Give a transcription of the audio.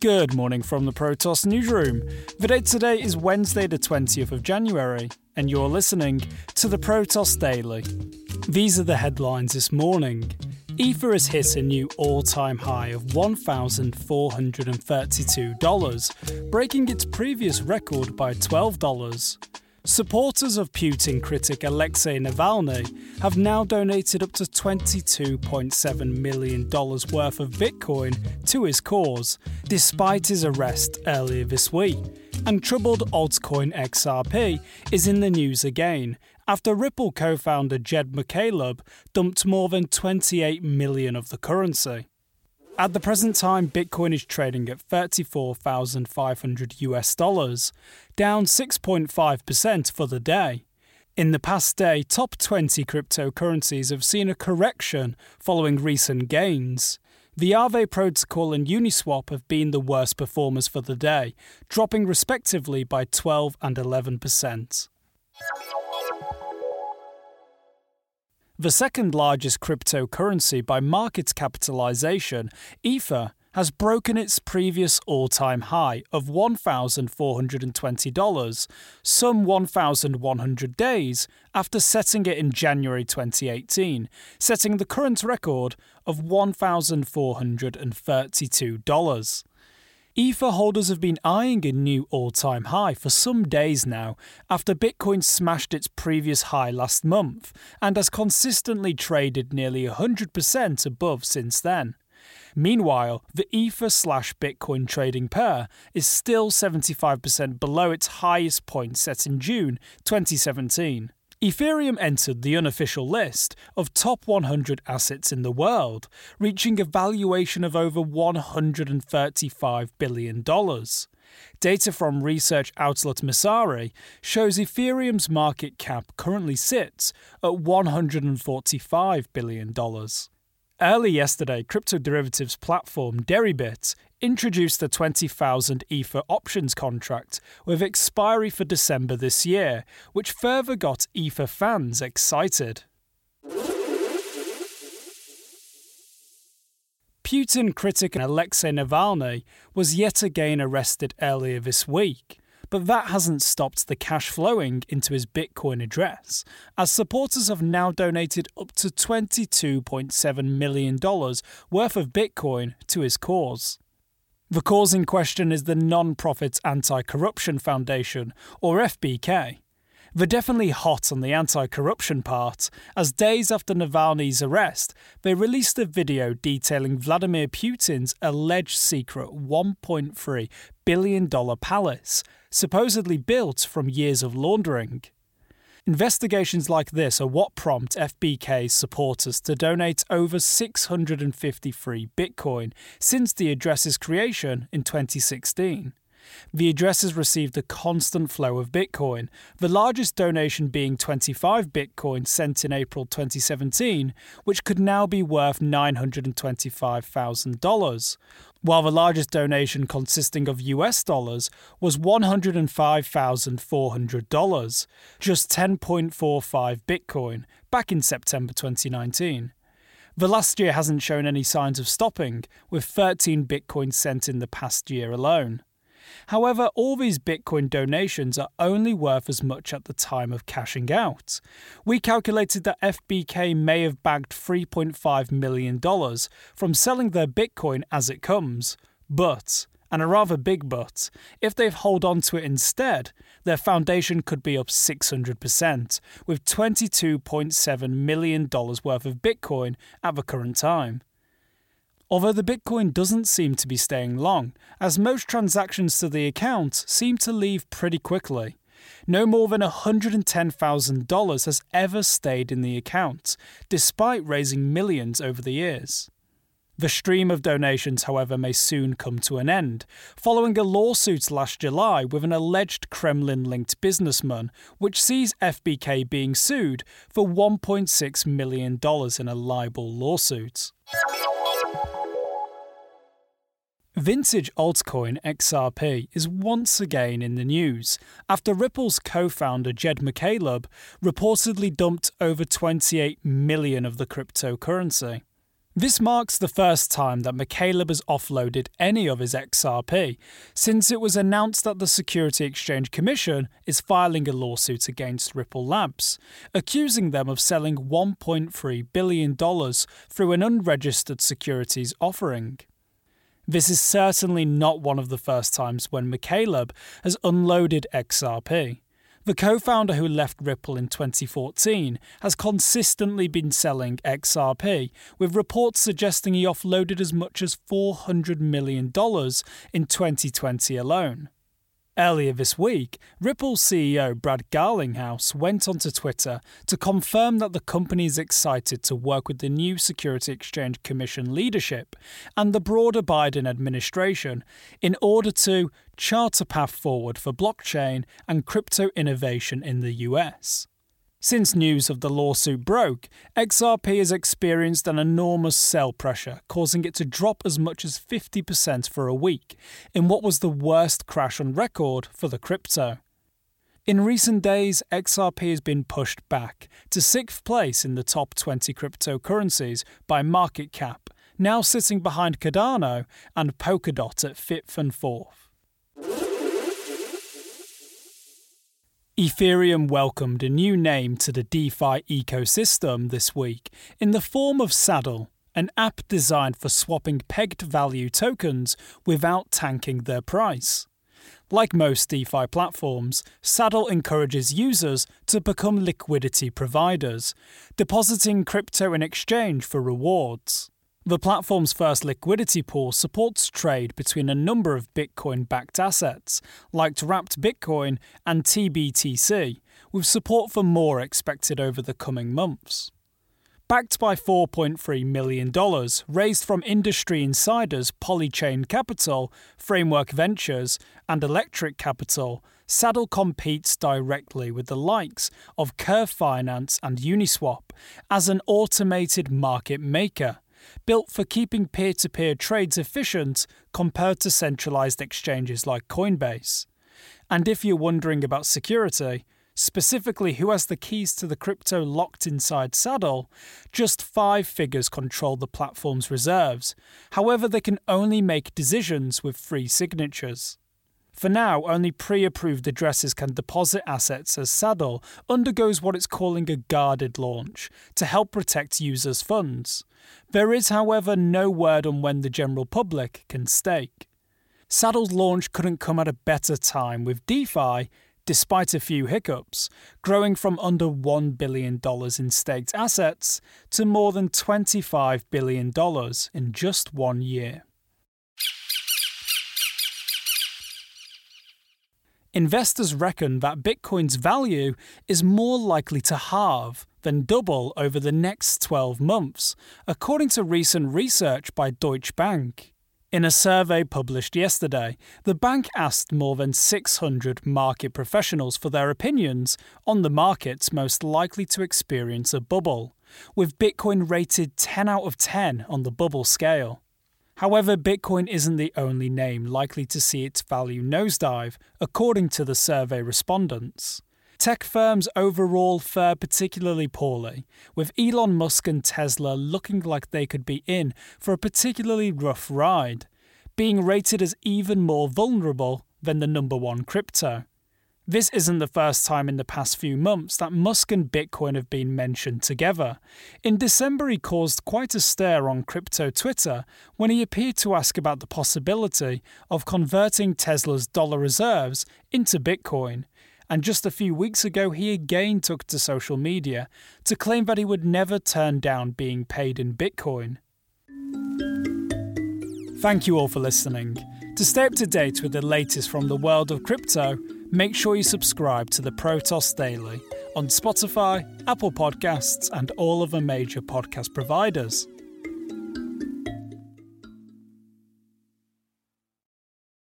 Good morning from the Protos newsroom. The date today is Wednesday, the 20th of January, and you're listening to the Protos Daily. These are the headlines this morning. Ether has hit a new all time high of $1,432, breaking its previous record by $12. Supporters of Putin critic Alexei Navalny have now donated up to $22.7 million worth of Bitcoin to his cause, despite his arrest earlier this week. And troubled altcoin XRP is in the news again after Ripple co founder Jed McCaleb dumped more than 28 million of the currency. At the present time, Bitcoin is trading at 34,500 US dollars, down 6.5% for the day. In the past day, top 20 cryptocurrencies have seen a correction following recent gains. The Aave Protocol and Uniswap have been the worst performers for the day, dropping respectively by 12 and 11%. The second largest cryptocurrency by market capitalization, Ether, has broken its previous all time high of $1,420, some 1,100 days after setting it in January 2018, setting the current record of $1,432. Ether holders have been eyeing a new all time high for some days now after Bitcoin smashed its previous high last month and has consistently traded nearly 100% above since then. Meanwhile, the Ether slash Bitcoin trading pair is still 75% below its highest point set in June 2017. Ethereum entered the unofficial list of top 100 assets in the world, reaching a valuation of over $135 billion. Data from research outlet Messari shows Ethereum's market cap currently sits at $145 billion. Early yesterday, crypto derivatives platform Deribit introduced the 20,000 Ether options contract with expiry for December this year, which further got Ether fans excited. Putin critic Alexei Navalny was yet again arrested earlier this week. But that hasn't stopped the cash flowing into his Bitcoin address, as supporters have now donated up to $22.7 million worth of Bitcoin to his cause. The cause in question is the non profit Anti Corruption Foundation, or FBK. They're definitely hot on the anti corruption part, as days after Navalny's arrest, they released a video detailing Vladimir Putin's alleged secret $1.3 billion palace, supposedly built from years of laundering. Investigations like this are what prompt FBK's supporters to donate over 653 Bitcoin since the address's creation in 2016. The address has received a constant flow of Bitcoin, the largest donation being 25 Bitcoin sent in April 2017, which could now be worth $925,000, while the largest donation consisting of US dollars was $105,400, just 10.45 Bitcoin, back in September 2019. The last year hasn't shown any signs of stopping, with 13 Bitcoin sent in the past year alone. However, all these Bitcoin donations are only worth as much at the time of cashing out. We calculated that FBK may have bagged $3.5 million from selling their Bitcoin as it comes. But, and a rather big but, if they hold on to it instead, their foundation could be up 600%, with $22.7 million worth of Bitcoin at the current time. Although the Bitcoin doesn't seem to be staying long, as most transactions to the account seem to leave pretty quickly. No more than $110,000 has ever stayed in the account, despite raising millions over the years. The stream of donations, however, may soon come to an end, following a lawsuit last July with an alleged Kremlin linked businessman, which sees FBK being sued for $1.6 million in a libel lawsuit. Vintage altcoin XRP is once again in the news after Ripple's co founder Jed McCaleb reportedly dumped over 28 million of the cryptocurrency. This marks the first time that McCaleb has offloaded any of his XRP since it was announced that the Security Exchange Commission is filing a lawsuit against Ripple Labs, accusing them of selling $1.3 billion through an unregistered securities offering. This is certainly not one of the first times when McCaleb has unloaded XRP. The co founder who left Ripple in 2014 has consistently been selling XRP, with reports suggesting he offloaded as much as $400 million in 2020 alone. Earlier this week, Ripple CEO Brad Garlinghouse went onto Twitter to confirm that the company is excited to work with the new Security Exchange Commission leadership and the broader Biden administration in order to chart a path forward for blockchain and crypto innovation in the US. Since news of the lawsuit broke, XRP has experienced an enormous sell pressure, causing it to drop as much as 50% for a week, in what was the worst crash on record for the crypto. In recent days, XRP has been pushed back to sixth place in the top 20 cryptocurrencies by market cap, now sitting behind Cardano and Polkadot at fifth and fourth. Ethereum welcomed a new name to the DeFi ecosystem this week in the form of Saddle, an app designed for swapping pegged value tokens without tanking their price. Like most DeFi platforms, Saddle encourages users to become liquidity providers, depositing crypto in exchange for rewards. The platform's first liquidity pool supports trade between a number of Bitcoin backed assets, like Wrapped Bitcoin and TBTC, with support for more expected over the coming months. Backed by $4.3 million raised from industry insiders Polychain Capital, Framework Ventures, and Electric Capital, Saddle competes directly with the likes of Curve Finance and Uniswap as an automated market maker built for keeping peer to peer trades efficient compared to centralized exchanges like Coinbase. And if you're wondering about security, specifically who has the keys to the crypto locked inside Saddle, just five figures control the platform's reserves. However, they can only make decisions with three signatures. For now, only pre approved addresses can deposit assets as Saddle undergoes what it's calling a guarded launch to help protect users' funds. There is, however, no word on when the general public can stake. Saddle's launch couldn't come at a better time, with DeFi, despite a few hiccups, growing from under $1 billion in staked assets to more than $25 billion in just one year. Investors reckon that Bitcoin's value is more likely to halve than double over the next 12 months, according to recent research by Deutsche Bank. In a survey published yesterday, the bank asked more than 600 market professionals for their opinions on the markets most likely to experience a bubble, with Bitcoin rated 10 out of 10 on the bubble scale. However, Bitcoin isn't the only name likely to see its value nosedive, according to the survey respondents. Tech firms overall fare particularly poorly, with Elon Musk and Tesla looking like they could be in for a particularly rough ride, being rated as even more vulnerable than the number one crypto. This isn't the first time in the past few months that Musk and Bitcoin have been mentioned together. In December, he caused quite a stir on crypto Twitter when he appeared to ask about the possibility of converting Tesla's dollar reserves into Bitcoin. And just a few weeks ago, he again took to social media to claim that he would never turn down being paid in Bitcoin. Thank you all for listening. To stay up to date with the latest from the world of crypto, make sure you subscribe to the Protos Daily on Spotify, Apple Podcasts, and all of the major podcast providers.